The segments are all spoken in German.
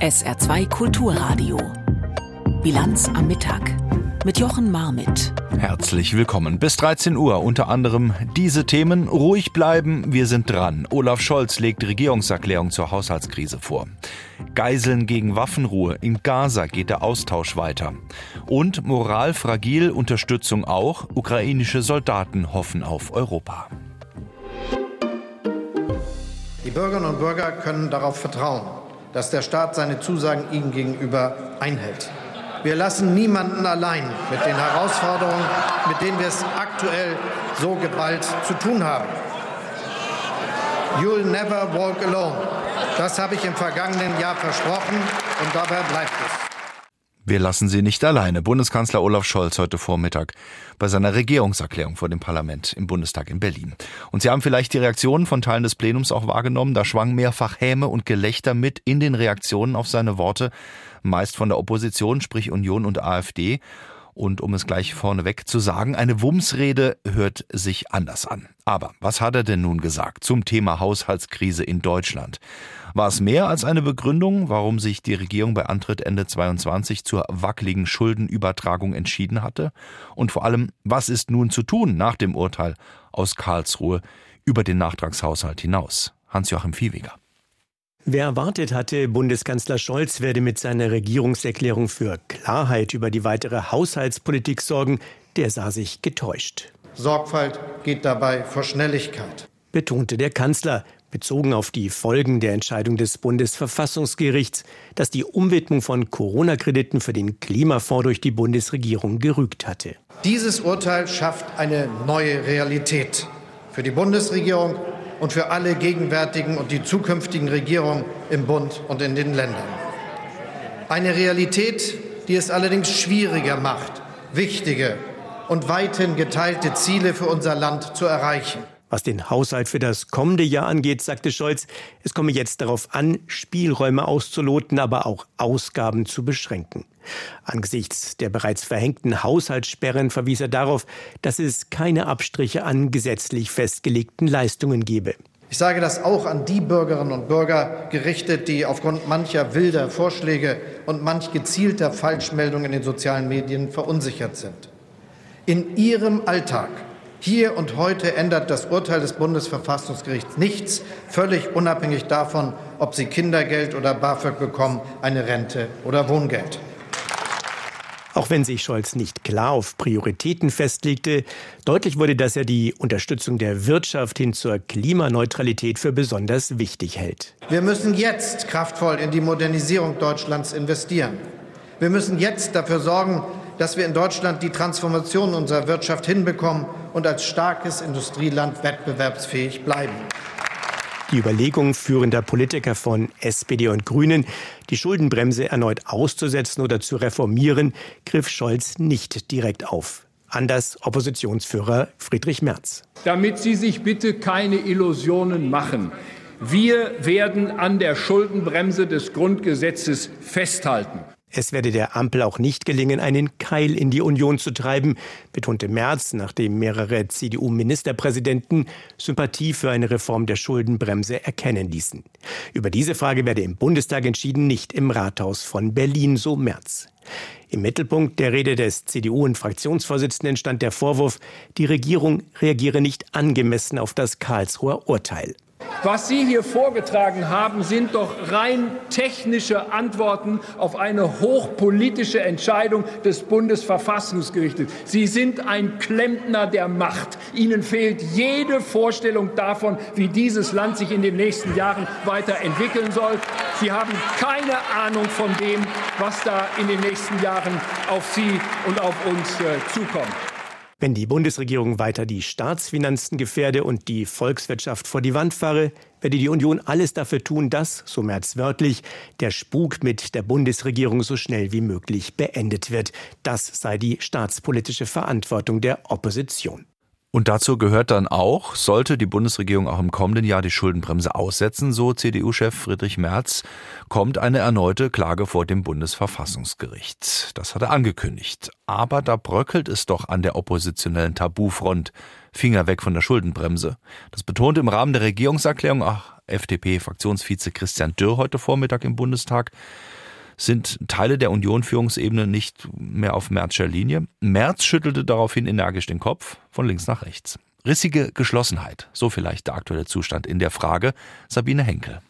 SR2 Kulturradio. Bilanz am Mittag mit Jochen Marmit. Herzlich willkommen. Bis 13 Uhr unter anderem diese Themen. Ruhig bleiben, wir sind dran. Olaf Scholz legt Regierungserklärung zur Haushaltskrise vor. Geiseln gegen Waffenruhe. In Gaza geht der Austausch weiter. Und Moral fragil, Unterstützung auch. Ukrainische Soldaten hoffen auf Europa. Die Bürgerinnen und Bürger können darauf vertrauen, dass der Staat seine Zusagen ihnen gegenüber einhält. Wir lassen niemanden allein mit den Herausforderungen, mit denen wir es aktuell so geballt zu tun haben. You'll never walk alone. Das habe ich im vergangenen Jahr versprochen und dabei bleibt es. Wir lassen Sie nicht alleine. Bundeskanzler Olaf Scholz heute Vormittag bei seiner Regierungserklärung vor dem Parlament im Bundestag in Berlin. Und Sie haben vielleicht die Reaktionen von Teilen des Plenums auch wahrgenommen. Da schwang mehrfach Häme und Gelächter mit in den Reaktionen auf seine Worte, meist von der Opposition, sprich Union und AfD. Und um es gleich vorneweg zu sagen, eine Wumsrede hört sich anders an. Aber was hat er denn nun gesagt zum Thema Haushaltskrise in Deutschland? War es mehr als eine Begründung, warum sich die Regierung bei Antritt Ende 22 zur wackeligen Schuldenübertragung entschieden hatte? Und vor allem, was ist nun zu tun nach dem Urteil aus Karlsruhe über den Nachtragshaushalt hinaus? Hans-Joachim Viehweger. Wer erwartet hatte, Bundeskanzler Scholz werde mit seiner Regierungserklärung für Klarheit über die weitere Haushaltspolitik sorgen, der sah sich getäuscht. Sorgfalt geht dabei vor Schnelligkeit, betonte der Kanzler, bezogen auf die Folgen der Entscheidung des Bundesverfassungsgerichts, dass die Umwidmung von Corona-Krediten für den Klimafonds durch die Bundesregierung gerügt hatte. Dieses Urteil schafft eine neue Realität für die Bundesregierung und für alle gegenwärtigen und die zukünftigen Regierungen im Bund und in den Ländern. Eine Realität, die es allerdings schwieriger macht, wichtige und weithin geteilte Ziele für unser Land zu erreichen. Was den Haushalt für das kommende Jahr angeht, sagte Scholz, es komme jetzt darauf an, Spielräume auszuloten, aber auch Ausgaben zu beschränken. Angesichts der bereits verhängten Haushaltssperren verwies er darauf, dass es keine Abstriche an gesetzlich festgelegten Leistungen gebe. Ich sage das auch an die Bürgerinnen und Bürger gerichtet, die aufgrund mancher wilder Vorschläge und manch gezielter Falschmeldungen in den sozialen Medien verunsichert sind. In ihrem Alltag hier und heute ändert das Urteil des Bundesverfassungsgerichts nichts, völlig unabhängig davon, ob Sie Kindergeld oder BAföG bekommen, eine Rente oder Wohngeld. Auch wenn sich Scholz nicht klar auf Prioritäten festlegte, deutlich wurde, dass er die Unterstützung der Wirtschaft hin zur Klimaneutralität für besonders wichtig hält. Wir müssen jetzt kraftvoll in die Modernisierung Deutschlands investieren. Wir müssen jetzt dafür sorgen, dass wir in Deutschland die Transformation unserer Wirtschaft hinbekommen und als starkes Industrieland wettbewerbsfähig bleiben. Die Überlegung führender Politiker von SPD und Grünen, die Schuldenbremse erneut auszusetzen oder zu reformieren, griff Scholz nicht direkt auf. Anders Oppositionsführer Friedrich Merz. Damit Sie sich bitte keine Illusionen machen. Wir werden an der Schuldenbremse des Grundgesetzes festhalten. Es werde der Ampel auch nicht gelingen, einen Keil in die Union zu treiben, betonte Merz, nachdem mehrere CDU-Ministerpräsidenten Sympathie für eine Reform der Schuldenbremse erkennen ließen. Über diese Frage werde im Bundestag entschieden, nicht im Rathaus von Berlin, so Merz. Im Mittelpunkt der Rede des CDU- und Fraktionsvorsitzenden stand der Vorwurf, die Regierung reagiere nicht angemessen auf das Karlsruher Urteil. Was Sie hier vorgetragen haben, sind doch rein technische Antworten auf eine hochpolitische Entscheidung des Bundesverfassungsgerichtes. Sie sind ein Klempner der Macht. Ihnen fehlt jede Vorstellung davon, wie dieses Land sich in den nächsten Jahren weiterentwickeln soll. Sie haben keine Ahnung von dem, was da in den nächsten Jahren auf Sie und auf uns äh, zukommt. Wenn die Bundesregierung weiter die Staatsfinanzen gefährde und die Volkswirtschaft vor die Wand fahre, werde die Union alles dafür tun, dass, so Merz wörtlich, der Spuk mit der Bundesregierung so schnell wie möglich beendet wird. Das sei die staatspolitische Verantwortung der Opposition. Und dazu gehört dann auch, sollte die Bundesregierung auch im kommenden Jahr die Schuldenbremse aussetzen, so CDU-Chef Friedrich Merz, kommt eine erneute Klage vor dem Bundesverfassungsgericht. Das hat er angekündigt. Aber da bröckelt es doch an der oppositionellen Tabufront. Finger weg von der Schuldenbremse. Das betonte im Rahmen der Regierungserklärung auch FDP-Fraktionsvize Christian Dürr heute Vormittag im Bundestag. Sind Teile der Union-Führungsebene nicht mehr auf Merzscher Linie? Merz schüttelte daraufhin energisch den Kopf von links nach rechts. Rissige Geschlossenheit, so vielleicht der aktuelle Zustand in der Frage. Sabine Henkel.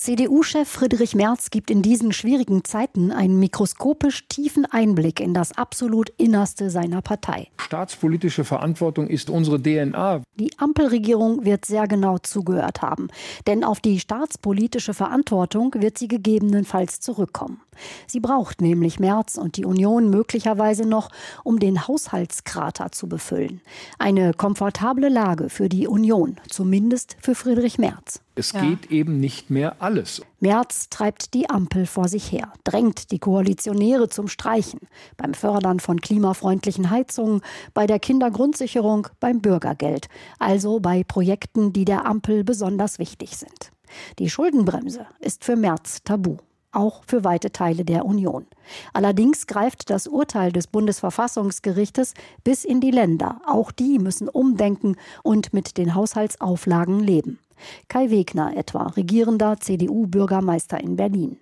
CDU-Chef Friedrich Merz gibt in diesen schwierigen Zeiten einen mikroskopisch tiefen Einblick in das absolut Innerste seiner Partei. Staatspolitische Verantwortung ist unsere DNA. Die Ampelregierung wird sehr genau zugehört haben, denn auf die staatspolitische Verantwortung wird sie gegebenenfalls zurückkommen. Sie braucht nämlich Merz und die Union möglicherweise noch, um den Haushaltskrater zu befüllen. Eine komfortable Lage für die Union, zumindest für Friedrich Merz. Es ja. geht eben nicht mehr alles. Merz treibt die Ampel vor sich her, drängt die Koalitionäre zum Streichen. Beim Fördern von klimafreundlichen Heizungen, bei der Kindergrundsicherung, beim Bürgergeld. Also bei Projekten, die der Ampel besonders wichtig sind. Die Schuldenbremse ist für Merz tabu auch für weite Teile der Union. Allerdings greift das Urteil des Bundesverfassungsgerichtes bis in die Länder. Auch die müssen umdenken und mit den Haushaltsauflagen leben. Kai Wegner etwa, regierender CDU-Bürgermeister in Berlin.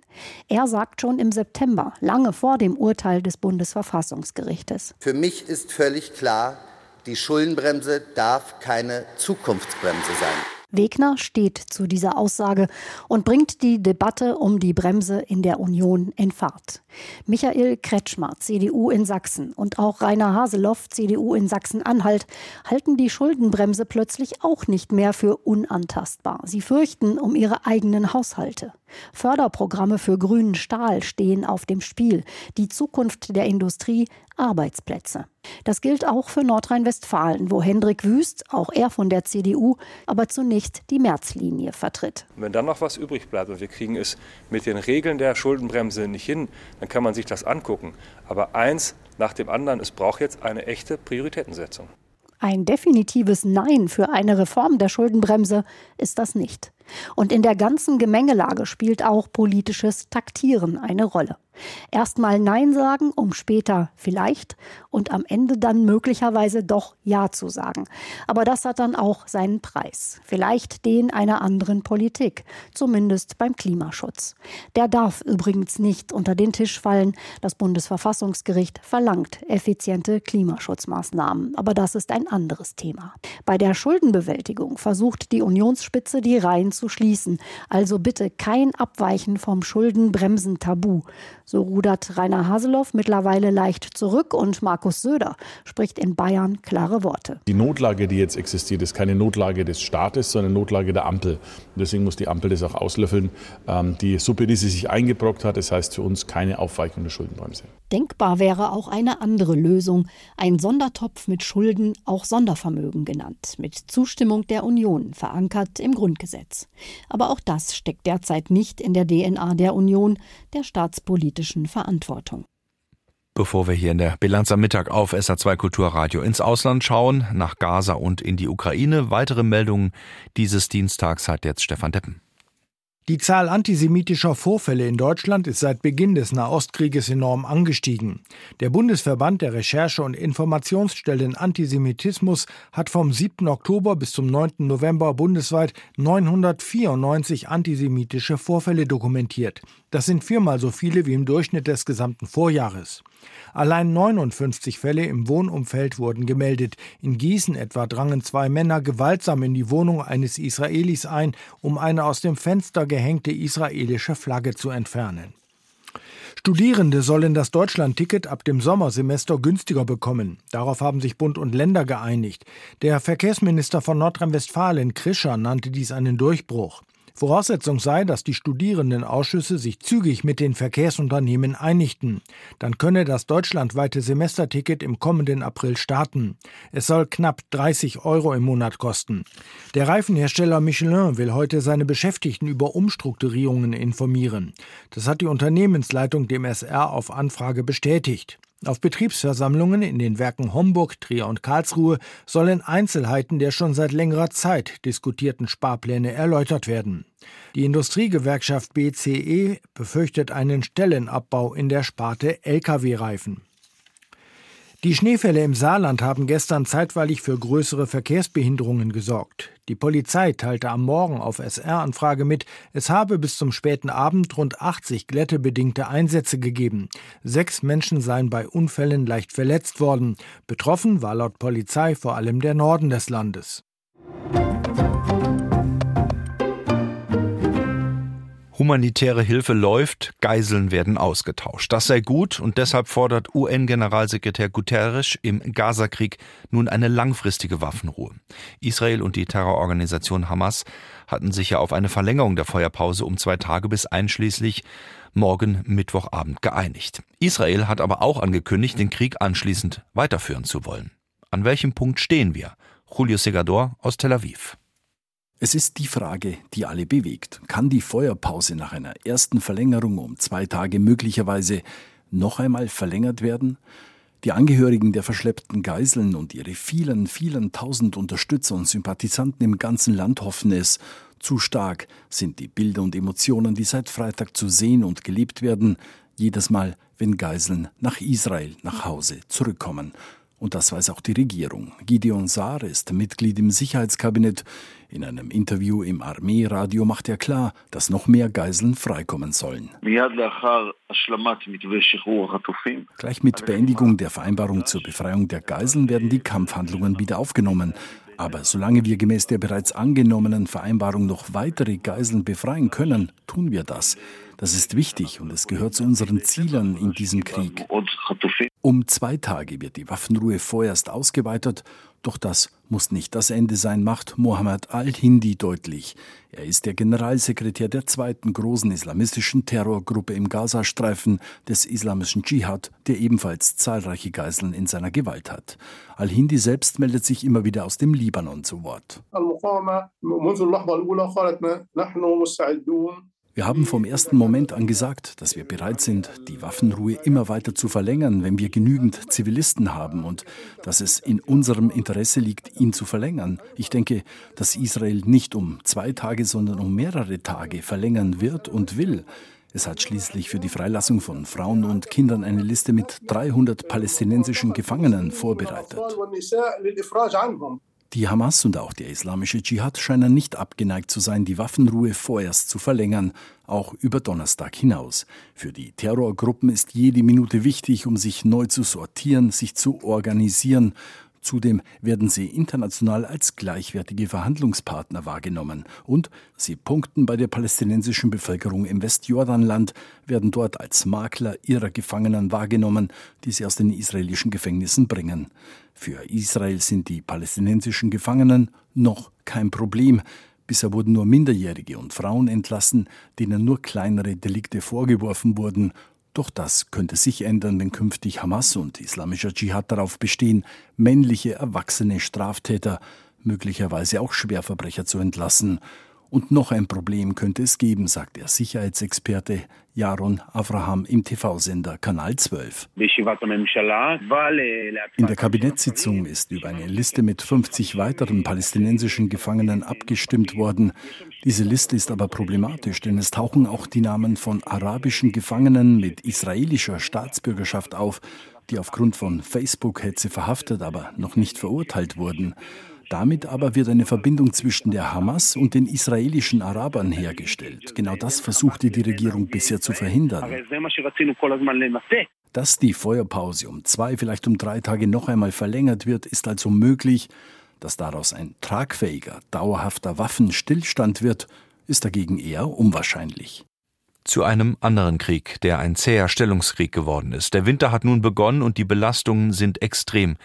Er sagt schon im September, lange vor dem Urteil des Bundesverfassungsgerichtes. Für mich ist völlig klar, die Schuldenbremse darf keine Zukunftsbremse sein. Wegner steht zu dieser Aussage und bringt die Debatte um die Bremse in der Union in Fahrt. Michael Kretschmer, CDU in Sachsen und auch Rainer Haseloff, CDU in Sachsen-Anhalt, halten die Schuldenbremse plötzlich auch nicht mehr für unantastbar. Sie fürchten um ihre eigenen Haushalte. Förderprogramme für grünen Stahl stehen auf dem Spiel, die Zukunft der Industrie, Arbeitsplätze. Das gilt auch für Nordrhein-Westfalen, wo Hendrik Wüst, auch er von der CDU, aber zunächst die Märzlinie vertritt. Wenn dann noch was übrig bleibt und wir kriegen es mit den Regeln der Schuldenbremse nicht hin, dann kann man sich das angucken. Aber eins nach dem anderen, es braucht jetzt eine echte Prioritätensetzung. Ein definitives Nein für eine Reform der Schuldenbremse ist das nicht. Und in der ganzen Gemengelage spielt auch politisches Taktieren eine Rolle. Erstmal Nein sagen, um später vielleicht und am Ende dann möglicherweise doch Ja zu sagen. Aber das hat dann auch seinen Preis. Vielleicht den einer anderen Politik, zumindest beim Klimaschutz. Der darf übrigens nicht unter den Tisch fallen. Das Bundesverfassungsgericht verlangt effiziente Klimaschutzmaßnahmen. Aber das ist ein anderes Thema. Bei der Schuldenbewältigung versucht die Unionsspitze die Reihen zu schließen. Also bitte kein Abweichen vom Schuldenbremsen-Tabu. So rudert Rainer Haseloff mittlerweile leicht zurück und Markus Söder spricht in Bayern klare Worte. Die Notlage, die jetzt existiert, ist keine Notlage des Staates, sondern Notlage der Ampel. Und deswegen muss die Ampel das auch auslöffeln. Ähm, die Suppe, die sie sich eingebrockt hat, das heißt für uns keine Aufweichung der Schuldenbremse. Denkbar wäre auch eine andere Lösung, ein Sondertopf mit Schulden, auch Sondervermögen genannt, mit Zustimmung der Union, verankert im Grundgesetz. Aber auch das steckt derzeit nicht in der DNA der Union, der staatspolitischen Verantwortung. Bevor wir hier in der Bilanz am Mittag auf SA2 Kulturradio ins Ausland schauen, nach Gaza und in die Ukraine, weitere Meldungen dieses Dienstags hat jetzt Stefan Deppen. Die Zahl antisemitischer Vorfälle in Deutschland ist seit Beginn des Nahostkrieges enorm angestiegen. Der Bundesverband der Recherche- und Informationsstellen Antisemitismus hat vom 7. Oktober bis zum 9. November bundesweit 994 antisemitische Vorfälle dokumentiert. Das sind viermal so viele wie im Durchschnitt des gesamten Vorjahres. Allein 59 Fälle im Wohnumfeld wurden gemeldet. In Gießen etwa drangen zwei Männer gewaltsam in die Wohnung eines Israelis ein, um eine aus dem Fenster gehängte israelische Flagge zu entfernen. Studierende sollen das Deutschlandticket ab dem Sommersemester günstiger bekommen. Darauf haben sich Bund und Länder geeinigt. Der Verkehrsminister von Nordrhein-Westfalen, Krischer, nannte dies einen Durchbruch. Voraussetzung sei, dass die Studierendenausschüsse sich zügig mit den Verkehrsunternehmen einigten. Dann könne das deutschlandweite Semesterticket im kommenden April starten. Es soll knapp 30 Euro im Monat kosten. Der Reifenhersteller Michelin will heute seine Beschäftigten über Umstrukturierungen informieren. Das hat die Unternehmensleitung dem SR auf Anfrage bestätigt. Auf Betriebsversammlungen in den Werken Homburg, Trier und Karlsruhe sollen Einzelheiten der schon seit längerer Zeit diskutierten Sparpläne erläutert werden. Die Industriegewerkschaft BCE befürchtet einen Stellenabbau in der Sparte Lkw-Reifen. Die Schneefälle im Saarland haben gestern zeitweilig für größere Verkehrsbehinderungen gesorgt. Die Polizei teilte am Morgen auf SR-Anfrage mit, es habe bis zum späten Abend rund 80 glättebedingte Einsätze gegeben. Sechs Menschen seien bei Unfällen leicht verletzt worden. Betroffen war laut Polizei vor allem der Norden des Landes. Humanitäre Hilfe läuft, Geiseln werden ausgetauscht. Das sei gut und deshalb fordert UN-Generalsekretär Guterres im Gazakrieg nun eine langfristige Waffenruhe. Israel und die Terrororganisation Hamas hatten sich ja auf eine Verlängerung der Feuerpause um zwei Tage bis einschließlich morgen Mittwochabend geeinigt. Israel hat aber auch angekündigt, den Krieg anschließend weiterführen zu wollen. An welchem Punkt stehen wir? Julio Segador aus Tel Aviv. Es ist die Frage, die alle bewegt. Kann die Feuerpause nach einer ersten Verlängerung um zwei Tage möglicherweise noch einmal verlängert werden? Die Angehörigen der verschleppten Geiseln und ihre vielen, vielen tausend Unterstützer und Sympathisanten im ganzen Land hoffen es. Zu stark sind die Bilder und Emotionen, die seit Freitag zu sehen und gelebt werden, jedes Mal, wenn Geiseln nach Israel nach Hause zurückkommen. Und das weiß auch die Regierung. Gideon Saar ist Mitglied im Sicherheitskabinett. In einem Interview im Armeeradio macht er klar, dass noch mehr Geiseln freikommen sollen. Gleich mit Beendigung der Vereinbarung zur Befreiung der Geiseln werden die Kampfhandlungen wieder aufgenommen. Aber solange wir gemäß der bereits angenommenen Vereinbarung noch weitere Geiseln befreien können, tun wir das. Das ist wichtig und es gehört zu unseren Zielen in diesem Krieg. Um zwei Tage wird die Waffenruhe vorerst ausgeweitet, doch das muss nicht das Ende sein, macht Mohammed al-Hindi deutlich. Er ist der Generalsekretär der zweiten großen islamistischen Terrorgruppe im Gazastreifen des islamischen Dschihad, der ebenfalls zahlreiche Geiseln in seiner Gewalt hat. Al-Hindi selbst meldet sich immer wieder aus dem Libanon zu Wort. Wir haben vom ersten Moment an gesagt, dass wir bereit sind, die Waffenruhe immer weiter zu verlängern, wenn wir genügend Zivilisten haben und dass es in unserem Interesse liegt, ihn zu verlängern. Ich denke, dass Israel nicht um zwei Tage, sondern um mehrere Tage verlängern wird und will. Es hat schließlich für die Freilassung von Frauen und Kindern eine Liste mit 300 palästinensischen Gefangenen vorbereitet. Die Hamas und auch der islamische Dschihad scheinen nicht abgeneigt zu sein, die Waffenruhe vorerst zu verlängern, auch über Donnerstag hinaus. Für die Terrorgruppen ist jede Minute wichtig, um sich neu zu sortieren, sich zu organisieren Zudem werden sie international als gleichwertige Verhandlungspartner wahrgenommen und sie punkten bei der palästinensischen Bevölkerung im Westjordanland, werden dort als Makler ihrer Gefangenen wahrgenommen, die sie aus den israelischen Gefängnissen bringen. Für Israel sind die palästinensischen Gefangenen noch kein Problem. Bisher wurden nur Minderjährige und Frauen entlassen, denen nur kleinere Delikte vorgeworfen wurden doch das könnte sich ändern, wenn künftig Hamas und islamischer Dschihad darauf bestehen, männliche, erwachsene Straftäter, möglicherweise auch Schwerverbrecher zu entlassen. Und noch ein Problem könnte es geben, sagt der Sicherheitsexperte Jaron Avraham im TV-Sender Kanal 12. In der Kabinettssitzung ist über eine Liste mit 50 weiteren palästinensischen Gefangenen abgestimmt worden. Diese Liste ist aber problematisch, denn es tauchen auch die Namen von arabischen Gefangenen mit israelischer Staatsbürgerschaft auf, die aufgrund von Facebook-Hetze verhaftet, aber noch nicht verurteilt wurden. Damit aber wird eine Verbindung zwischen der Hamas und den israelischen Arabern hergestellt. Genau das versuchte die Regierung bisher zu verhindern. Dass die Feuerpause um zwei, vielleicht um drei Tage noch einmal verlängert wird, ist also möglich. Dass daraus ein tragfähiger, dauerhafter Waffenstillstand wird, ist dagegen eher unwahrscheinlich zu einem anderen Krieg, der ein zäher Stellungskrieg geworden ist. Der Winter hat nun begonnen und die Belastungen sind extrem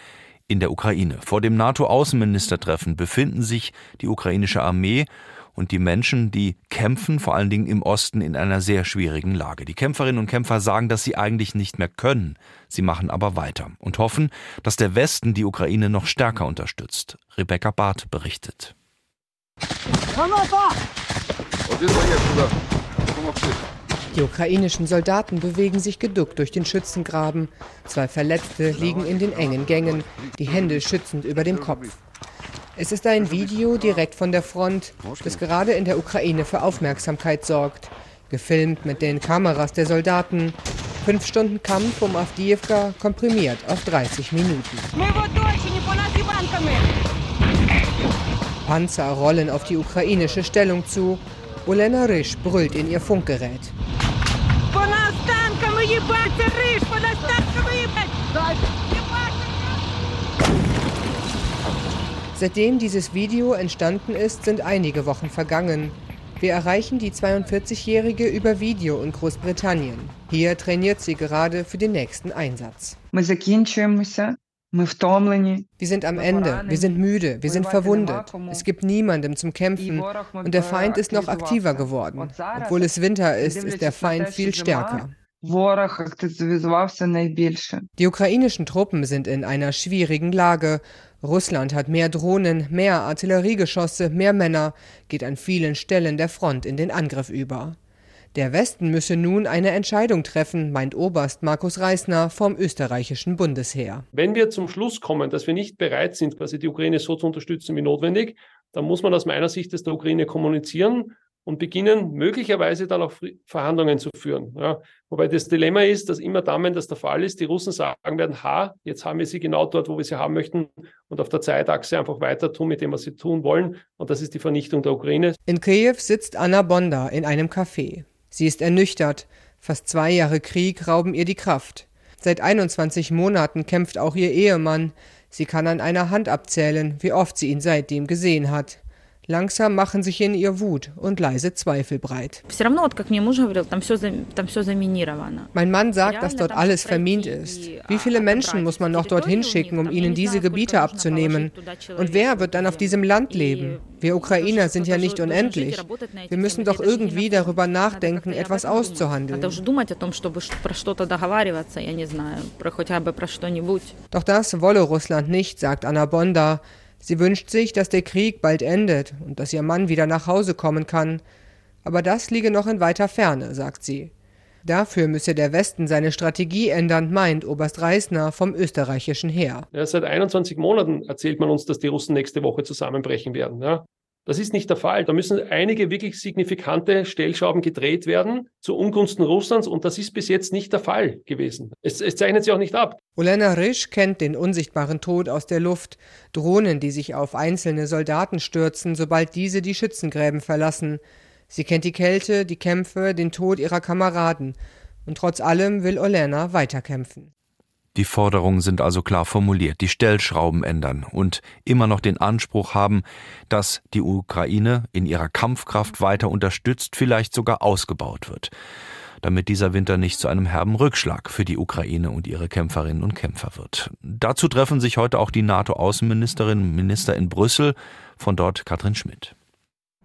in der Ukraine. Vor dem NATO-Außenministertreffen befinden sich die ukrainische Armee und die Menschen, die kämpfen, vor allen Dingen im Osten, in einer sehr schwierigen Lage. Die Kämpferinnen und Kämpfer sagen, dass sie eigentlich nicht mehr können. Sie machen aber weiter und hoffen, dass der Westen die Ukraine noch stärker unterstützt. Rebecca Barth berichtet. Die ukrainischen Soldaten bewegen sich geduckt durch den Schützengraben. Zwei Verletzte liegen in den engen Gängen, die Hände schützend über dem Kopf. Es ist ein Video direkt von der Front, das gerade in der Ukraine für Aufmerksamkeit sorgt. Gefilmt mit den Kameras der Soldaten. Fünf Stunden Kampf um Avdiivka komprimiert auf 30 Minuten. Panzer rollen auf die ukrainische Stellung zu. Olena Risch brüllt in ihr Funkgerät. Seitdem dieses Video entstanden ist, sind einige Wochen vergangen. Wir erreichen die 42-Jährige über Video in Großbritannien. Hier trainiert sie gerade für den nächsten Einsatz. Wir sind am Ende, wir sind müde, wir sind verwundet. Es gibt niemanden zum Kämpfen und der Feind ist noch aktiver geworden. Obwohl es Winter ist, ist der Feind viel stärker. Die ukrainischen Truppen sind in einer schwierigen Lage. Russland hat mehr Drohnen, mehr Artilleriegeschosse, mehr Männer, geht an vielen Stellen der Front in den Angriff über. Der Westen müsse nun eine Entscheidung treffen, meint Oberst Markus Reisner vom österreichischen Bundesheer. Wenn wir zum Schluss kommen, dass wir nicht bereit sind, quasi die Ukraine so zu unterstützen wie notwendig, dann muss man aus meiner Sicht das der Ukraine kommunizieren und beginnen möglicherweise dann auch Verhandlungen zu führen. Ja. Wobei das Dilemma ist, dass immer dann, wenn das der Fall ist, die Russen sagen werden, ha, jetzt haben wir sie genau dort, wo wir sie haben möchten und auf der Zeitachse einfach weiter tun mit dem, was sie tun wollen. Und das ist die Vernichtung der Ukraine. In Kiew sitzt Anna Bonda in einem Café. Sie ist ernüchtert. Fast zwei Jahre Krieg rauben ihr die Kraft. Seit 21 Monaten kämpft auch ihr Ehemann. Sie kann an einer Hand abzählen, wie oft sie ihn seitdem gesehen hat. Langsam machen sich in ihr Wut und leise Zweifel breit. Mein Mann sagt, dass dort alles vermint ist. Wie viele Menschen muss man noch dorthin schicken, um ihnen diese Gebiete abzunehmen? Und wer wird dann auf diesem Land leben? Wir Ukrainer sind ja nicht unendlich. Wir müssen doch irgendwie darüber nachdenken, etwas auszuhandeln. Doch das wolle Russland nicht, sagt Anna Bonda. Sie wünscht sich, dass der Krieg bald endet und dass ihr Mann wieder nach Hause kommen kann. Aber das liege noch in weiter Ferne, sagt sie. Dafür müsse der Westen seine Strategie ändern, meint Oberst Reisner vom österreichischen Heer. Ja, seit 21 Monaten erzählt man uns, dass die Russen nächste Woche zusammenbrechen werden. Ja. Das ist nicht der Fall. Da müssen einige wirklich signifikante Stellschrauben gedreht werden zu Ungunsten Russlands und das ist bis jetzt nicht der Fall gewesen. Es, es zeichnet sich auch nicht ab. Olena Risch kennt den unsichtbaren Tod aus der Luft. Drohnen, die sich auf einzelne Soldaten stürzen, sobald diese die Schützengräben verlassen. Sie kennt die Kälte, die Kämpfe, den Tod ihrer Kameraden. Und trotz allem will Olena weiterkämpfen. Die Forderungen sind also klar formuliert, die Stellschrauben ändern und immer noch den Anspruch haben, dass die Ukraine in ihrer Kampfkraft weiter unterstützt, vielleicht sogar ausgebaut wird, damit dieser Winter nicht zu einem herben Rückschlag für die Ukraine und ihre Kämpferinnen und Kämpfer wird. Dazu treffen sich heute auch die NATO-Außenministerinnen und Minister in Brüssel, von dort Katrin Schmidt.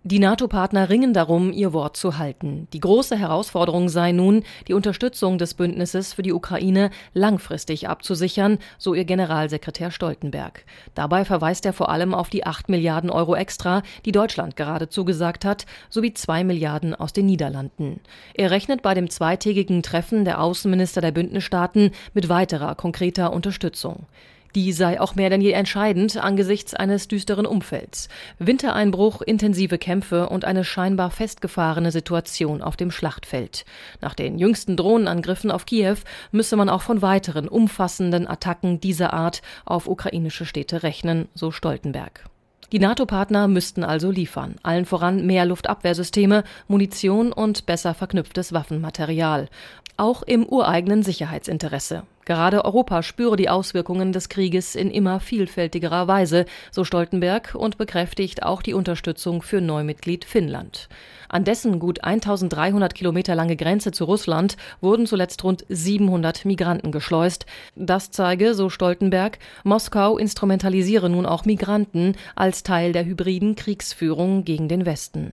Die NATO-Partner ringen darum, ihr Wort zu halten. Die große Herausforderung sei nun, die Unterstützung des Bündnisses für die Ukraine langfristig abzusichern, so ihr Generalsekretär Stoltenberg. Dabei verweist er vor allem auf die 8 Milliarden Euro extra, die Deutschland gerade zugesagt hat, sowie 2 Milliarden aus den Niederlanden. Er rechnet bei dem zweitägigen Treffen der Außenminister der Bündnisstaaten mit weiterer konkreter Unterstützung. Die sei auch mehr denn je entscheidend angesichts eines düsteren Umfelds. Wintereinbruch, intensive Kämpfe und eine scheinbar festgefahrene Situation auf dem Schlachtfeld. Nach den jüngsten Drohnenangriffen auf Kiew müsse man auch von weiteren umfassenden Attacken dieser Art auf ukrainische Städte rechnen, so Stoltenberg. Die NATO-Partner müssten also liefern, allen voran mehr Luftabwehrsysteme, Munition und besser verknüpftes Waffenmaterial. Auch im ureigenen Sicherheitsinteresse. Gerade Europa spüre die Auswirkungen des Krieges in immer vielfältigerer Weise, so Stoltenberg und bekräftigt auch die Unterstützung für Neumitglied Finnland. An dessen gut 1300 Kilometer lange Grenze zu Russland wurden zuletzt rund 700 Migranten geschleust. Das zeige, so Stoltenberg, Moskau instrumentalisiere nun auch Migranten als Teil der hybriden Kriegsführung gegen den Westen.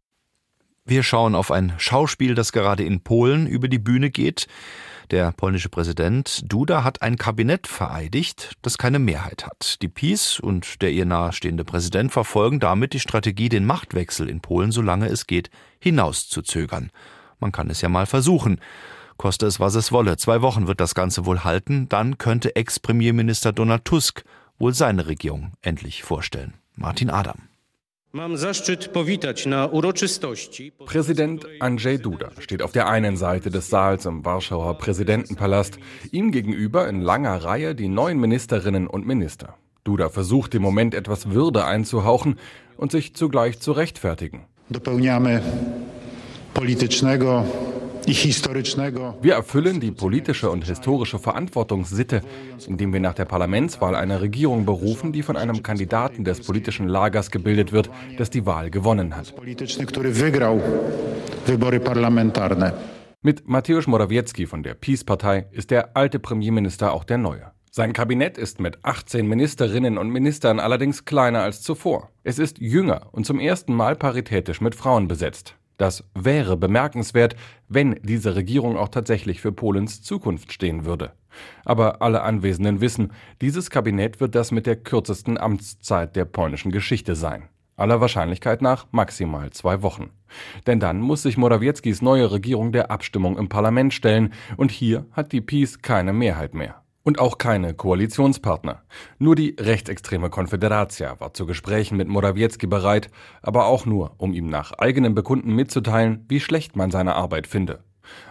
Wir schauen auf ein Schauspiel, das gerade in Polen über die Bühne geht. Der polnische Präsident Duda hat ein Kabinett vereidigt, das keine Mehrheit hat. Die PiS und der ihr nahestehende Präsident verfolgen damit die Strategie, den Machtwechsel in Polen, solange es geht, hinauszuzögern. Man kann es ja mal versuchen. Koste es, was es wolle. Zwei Wochen wird das Ganze wohl halten. Dann könnte Ex-Premierminister Donald Tusk wohl seine Regierung endlich vorstellen. Martin Adam. Präsident Andrzej Duda steht auf der einen Seite des Saals im Warschauer Präsidentenpalast, ihm gegenüber in langer Reihe die neuen Ministerinnen und Minister. Duda versucht im Moment etwas Würde einzuhauchen, und sich zugleich zu rechtfertigen. Wir erfüllen die politische und historische Verantwortungssitte, indem wir nach der Parlamentswahl eine Regierung berufen, die von einem Kandidaten des politischen Lagers gebildet wird, das die Wahl gewonnen hat. Mit Mateusz Morawiecki von der Peace-Partei ist der alte Premierminister auch der neue. Sein Kabinett ist mit 18 Ministerinnen und Ministern allerdings kleiner als zuvor. Es ist jünger und zum ersten Mal paritätisch mit Frauen besetzt. Das wäre bemerkenswert, wenn diese Regierung auch tatsächlich für Polens Zukunft stehen würde. Aber alle Anwesenden wissen, dieses Kabinett wird das mit der kürzesten Amtszeit der polnischen Geschichte sein. Aller Wahrscheinlichkeit nach maximal zwei Wochen. Denn dann muss sich Morawieckis neue Regierung der Abstimmung im Parlament stellen und hier hat die PiS keine Mehrheit mehr. Und auch keine Koalitionspartner. Nur die rechtsextreme Konfederatia war zu Gesprächen mit Morawiecki bereit, aber auch nur, um ihm nach eigenem Bekunden mitzuteilen, wie schlecht man seine Arbeit finde.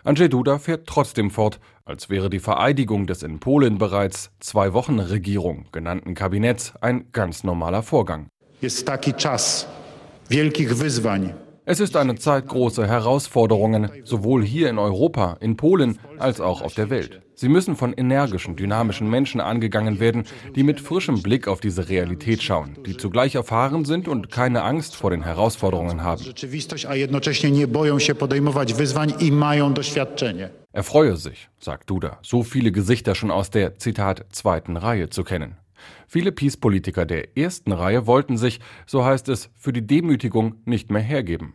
Andrzej Duda fährt trotzdem fort, als wäre die Vereidigung des in Polen bereits zwei Wochen Regierung genannten Kabinetts ein ganz normaler Vorgang. Jest taki czas wielkich wyzwań. Es ist eine Zeit großer Herausforderungen, sowohl hier in Europa, in Polen als auch auf der Welt. Sie müssen von energischen, dynamischen Menschen angegangen werden, die mit frischem Blick auf diese Realität schauen, die zugleich erfahren sind und keine Angst vor den Herausforderungen haben. Er freue sich, sagt Duda, so viele Gesichter schon aus der, Zitat, zweiten Reihe zu kennen. Viele Peace-Politiker der ersten Reihe wollten sich, so heißt es, für die Demütigung nicht mehr hergeben.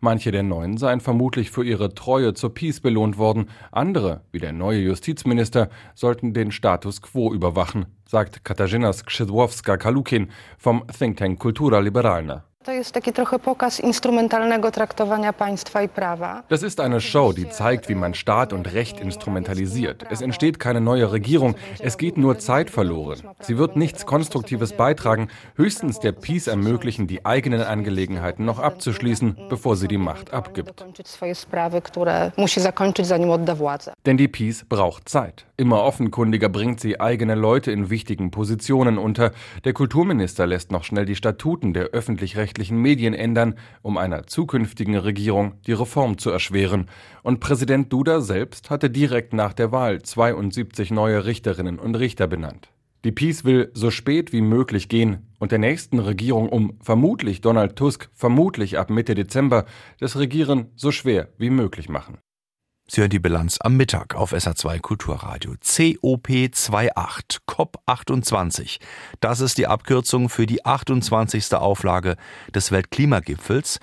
Manche der Neuen seien vermutlich für ihre Treue zur Peace belohnt worden, andere, wie der neue Justizminister, sollten den Status quo überwachen, sagt Katarzyna Skrzydłowska-Kalukin vom Think Tank Kultura Liberalna. Das ist eine Show, die zeigt, wie man Staat und Recht instrumentalisiert. Es entsteht keine neue Regierung, es geht nur Zeit verloren. Sie wird nichts Konstruktives beitragen, höchstens der Peace ermöglichen, die eigenen Angelegenheiten noch abzuschließen, bevor sie die Macht abgibt. Denn die Peace braucht Zeit. Immer offenkundiger bringt sie eigene Leute in wichtigen Positionen unter. Der Kulturminister lässt noch schnell die Statuten der öffentlich-rechtlichen Medien ändern, um einer zukünftigen Regierung die Reform zu erschweren. Und Präsident Duda selbst hatte direkt nach der Wahl 72 neue Richterinnen und Richter benannt. Die Peace will so spät wie möglich gehen und der nächsten Regierung um vermutlich Donald Tusk vermutlich ab Mitte Dezember das Regieren so schwer wie möglich machen. Sie hören die Bilanz am Mittag auf SA2 Kulturradio. COP28, COP28. Das ist die Abkürzung für die 28. Auflage des Weltklimagipfels.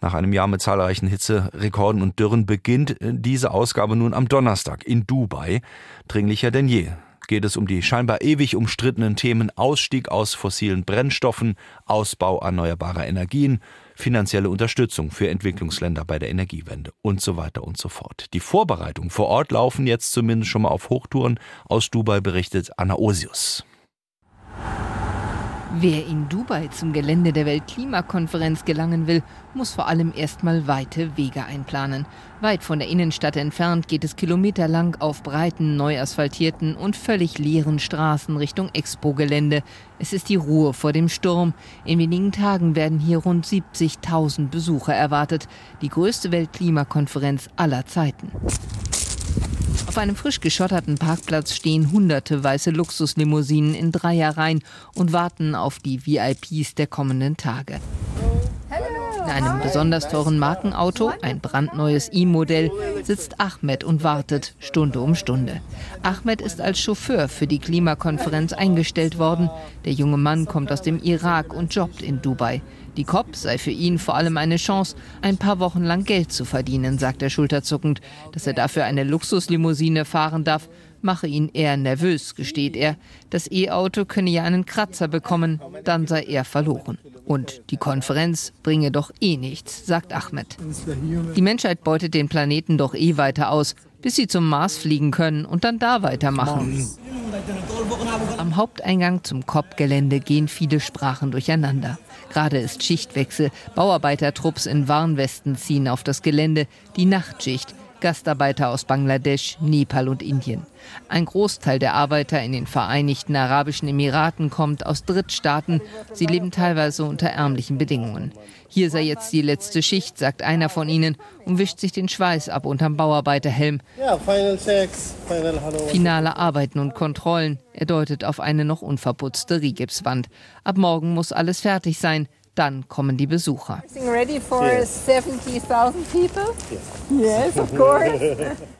Nach einem Jahr mit zahlreichen Hitzerekorden und Dürren beginnt diese Ausgabe nun am Donnerstag in Dubai. Dringlicher denn je geht es um die scheinbar ewig umstrittenen Themen Ausstieg aus fossilen Brennstoffen, Ausbau erneuerbarer Energien, finanzielle Unterstützung für Entwicklungsländer bei der Energiewende und so weiter und so fort. Die Vorbereitungen vor Ort laufen jetzt zumindest schon mal auf Hochtouren. Aus Dubai berichtet Anna Osius. Wer in Dubai zum Gelände der Weltklimakonferenz gelangen will, muss vor allem erstmal weite Wege einplanen. Weit von der Innenstadt entfernt geht es kilometerlang auf breiten, neu asphaltierten und völlig leeren Straßen Richtung Expo-Gelände. Es ist die Ruhe vor dem Sturm. In wenigen Tagen werden hier rund 70.000 Besucher erwartet. Die größte Weltklimakonferenz aller Zeiten. Auf einem frisch geschotterten Parkplatz stehen hunderte weiße Luxuslimousinen in Dreierreihen und warten auf die VIPs der kommenden Tage. In einem besonders teuren Markenauto, ein brandneues E-Modell, sitzt Ahmed und wartet Stunde um Stunde. Ahmed ist als Chauffeur für die Klimakonferenz eingestellt worden. Der junge Mann kommt aus dem Irak und jobbt in Dubai. Die COP sei für ihn vor allem eine Chance, ein paar Wochen lang Geld zu verdienen, sagt er schulterzuckend. Dass er dafür eine Luxuslimousine fahren darf, mache ihn eher nervös, gesteht er. Das E-Auto könne ja einen Kratzer bekommen, dann sei er verloren. Und die Konferenz bringe doch eh nichts, sagt Ahmed. Die Menschheit beutet den Planeten doch eh weiter aus, bis sie zum Mars fliegen können und dann da weitermachen. Am Haupteingang zum COP-Gelände gehen viele Sprachen durcheinander. Gerade ist Schichtwechsel. Bauarbeitertrupps in Warnwesten ziehen auf das Gelände. Die Nachtschicht. Gastarbeiter aus Bangladesch, Nepal und Indien. Ein Großteil der Arbeiter in den Vereinigten Arabischen Emiraten kommt aus Drittstaaten. Sie leben teilweise unter ärmlichen Bedingungen. Hier sei jetzt die letzte Schicht, sagt einer von ihnen und wischt sich den Schweiß ab unterm Bauarbeiterhelm. Finale Arbeiten und Kontrollen. Er deutet auf eine noch unverputzte Rigipswand. Ab morgen muss alles fertig sein. Dann kommen die Besucher.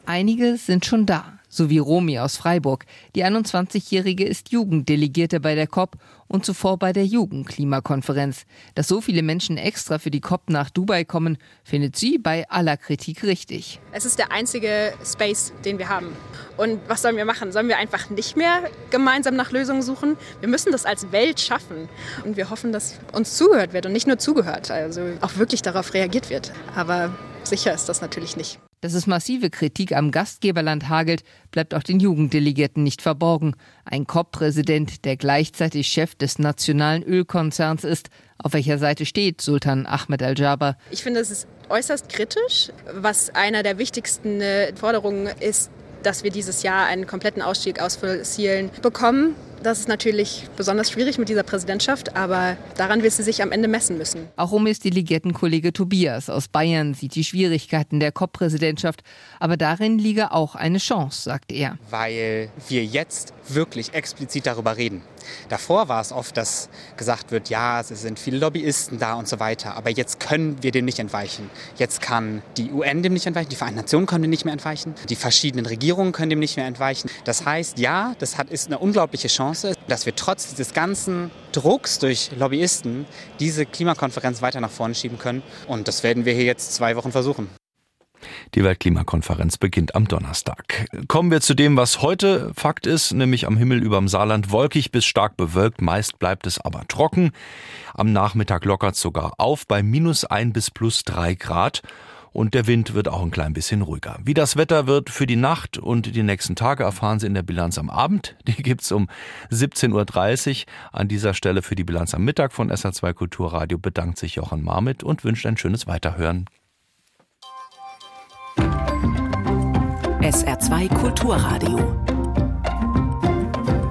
Einige sind schon da so wie Romy aus Freiburg. Die 21-Jährige ist Jugenddelegierte bei der COP und zuvor bei der Jugendklimakonferenz. Dass so viele Menschen extra für die COP nach Dubai kommen, findet sie bei aller Kritik richtig. Es ist der einzige Space, den wir haben. Und was sollen wir machen? Sollen wir einfach nicht mehr gemeinsam nach Lösungen suchen? Wir müssen das als Welt schaffen. Und wir hoffen, dass uns zugehört wird und nicht nur zugehört, also auch wirklich darauf reagiert wird. Aber sicher ist das natürlich nicht. Dass es massive Kritik am Gastgeberland hagelt, bleibt auch den Jugenddelegierten nicht verborgen. Ein COP-Präsident, der gleichzeitig Chef des nationalen Ölkonzerns ist. Auf welcher Seite steht Sultan Ahmed Al-Jaber? Ich finde, es ist äußerst kritisch. Was einer der wichtigsten äh, Forderungen ist, dass wir dieses Jahr einen kompletten Ausstieg aus Fossilen bekommen. Das ist natürlich besonders schwierig mit dieser Präsidentschaft, aber daran wird sie sich am Ende messen müssen. Auch Romis Delegiertenkollege Tobias aus Bayern sieht die Schwierigkeiten der COP-Präsidentschaft, aber darin liege auch eine Chance, sagt er. Weil wir jetzt wirklich explizit darüber reden. Davor war es oft, dass gesagt wird, ja, es sind viele Lobbyisten da und so weiter, aber jetzt können wir dem nicht entweichen. Jetzt kann die UN dem nicht entweichen, die Vereinten Nationen können dem nicht mehr entweichen, die verschiedenen Regierungen können dem nicht mehr entweichen. Das heißt, ja, das hat, ist eine unglaubliche Chance, dass wir trotz dieses ganzen Drucks durch Lobbyisten diese Klimakonferenz weiter nach vorne schieben können. Und das werden wir hier jetzt zwei Wochen versuchen. Die Weltklimakonferenz beginnt am Donnerstag. Kommen wir zu dem, was heute Fakt ist, nämlich am Himmel überm Saarland wolkig bis stark bewölkt. Meist bleibt es aber trocken. Am Nachmittag lockert sogar auf bei minus ein bis plus drei Grad. Und der Wind wird auch ein klein bisschen ruhiger. Wie das Wetter wird für die Nacht und die nächsten Tage erfahren Sie in der Bilanz am Abend. Die gibt's um 17.30 Uhr. An dieser Stelle für die Bilanz am Mittag von SA2 Kulturradio bedankt sich Jochen Marmit und wünscht ein schönes Weiterhören. SR2 Kulturradio.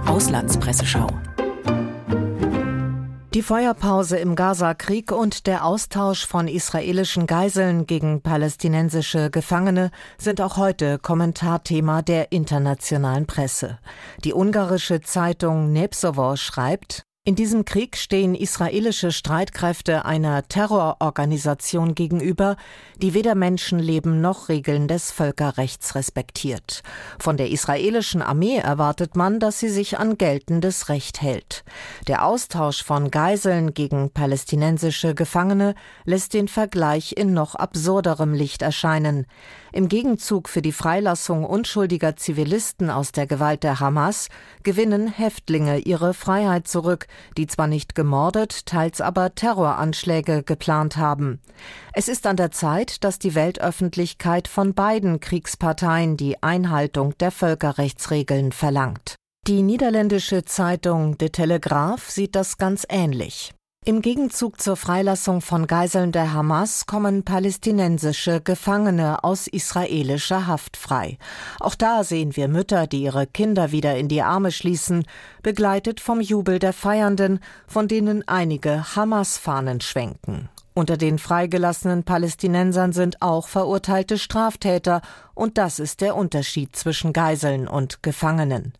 Auslandspresseschau. Die Feuerpause im Gaza-Krieg und der Austausch von israelischen Geiseln gegen palästinensische Gefangene sind auch heute Kommentarthema der internationalen Presse. Die ungarische Zeitung Nepsovo schreibt, in diesem Krieg stehen israelische Streitkräfte einer Terrororganisation gegenüber, die weder Menschenleben noch Regeln des Völkerrechts respektiert. Von der israelischen Armee erwartet man, dass sie sich an geltendes Recht hält. Der Austausch von Geiseln gegen palästinensische Gefangene lässt den Vergleich in noch absurderem Licht erscheinen. Im Gegenzug für die Freilassung unschuldiger Zivilisten aus der Gewalt der Hamas gewinnen Häftlinge ihre Freiheit zurück, die zwar nicht gemordet, teils aber Terroranschläge geplant haben. Es ist an der Zeit, dass die Weltöffentlichkeit von beiden Kriegsparteien die Einhaltung der Völkerrechtsregeln verlangt. Die niederländische Zeitung De Telegraaf sieht das ganz ähnlich. Im Gegenzug zur Freilassung von Geiseln der Hamas kommen palästinensische Gefangene aus israelischer Haft frei. Auch da sehen wir Mütter, die ihre Kinder wieder in die Arme schließen, begleitet vom Jubel der Feiernden, von denen einige Hamas-Fahnen schwenken. Unter den freigelassenen Palästinensern sind auch verurteilte Straftäter, und das ist der Unterschied zwischen Geiseln und Gefangenen.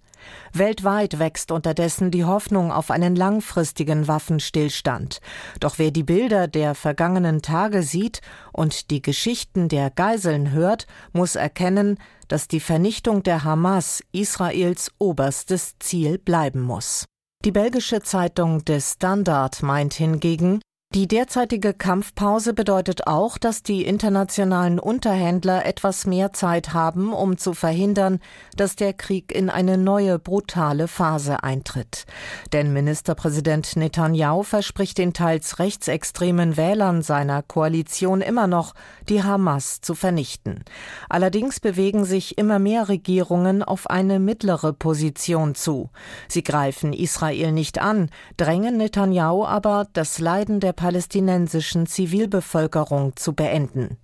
Weltweit wächst unterdessen die Hoffnung auf einen langfristigen Waffenstillstand. Doch wer die Bilder der vergangenen Tage sieht und die Geschichten der Geiseln hört, muss erkennen, dass die Vernichtung der Hamas Israels oberstes Ziel bleiben muss. Die belgische Zeitung De Standard meint hingegen, die derzeitige Kampfpause bedeutet auch, dass die internationalen Unterhändler etwas mehr Zeit haben, um zu verhindern, dass der Krieg in eine neue brutale Phase eintritt. Denn Ministerpräsident Netanyahu verspricht den teils rechtsextremen Wählern seiner Koalition immer noch, die Hamas zu vernichten. Allerdings bewegen sich immer mehr Regierungen auf eine mittlere Position zu. Sie greifen Israel nicht an, drängen Netanyahu aber das Leiden der palästinensischen Zivilbevölkerung zu beenden.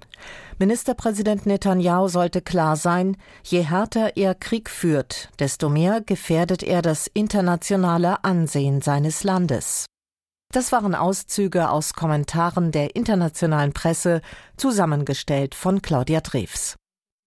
Ministerpräsident Netanyahu sollte klar sein, je härter er Krieg führt, desto mehr gefährdet er das internationale Ansehen seines Landes. Das waren Auszüge aus Kommentaren der internationalen Presse, zusammengestellt von Claudia Drews.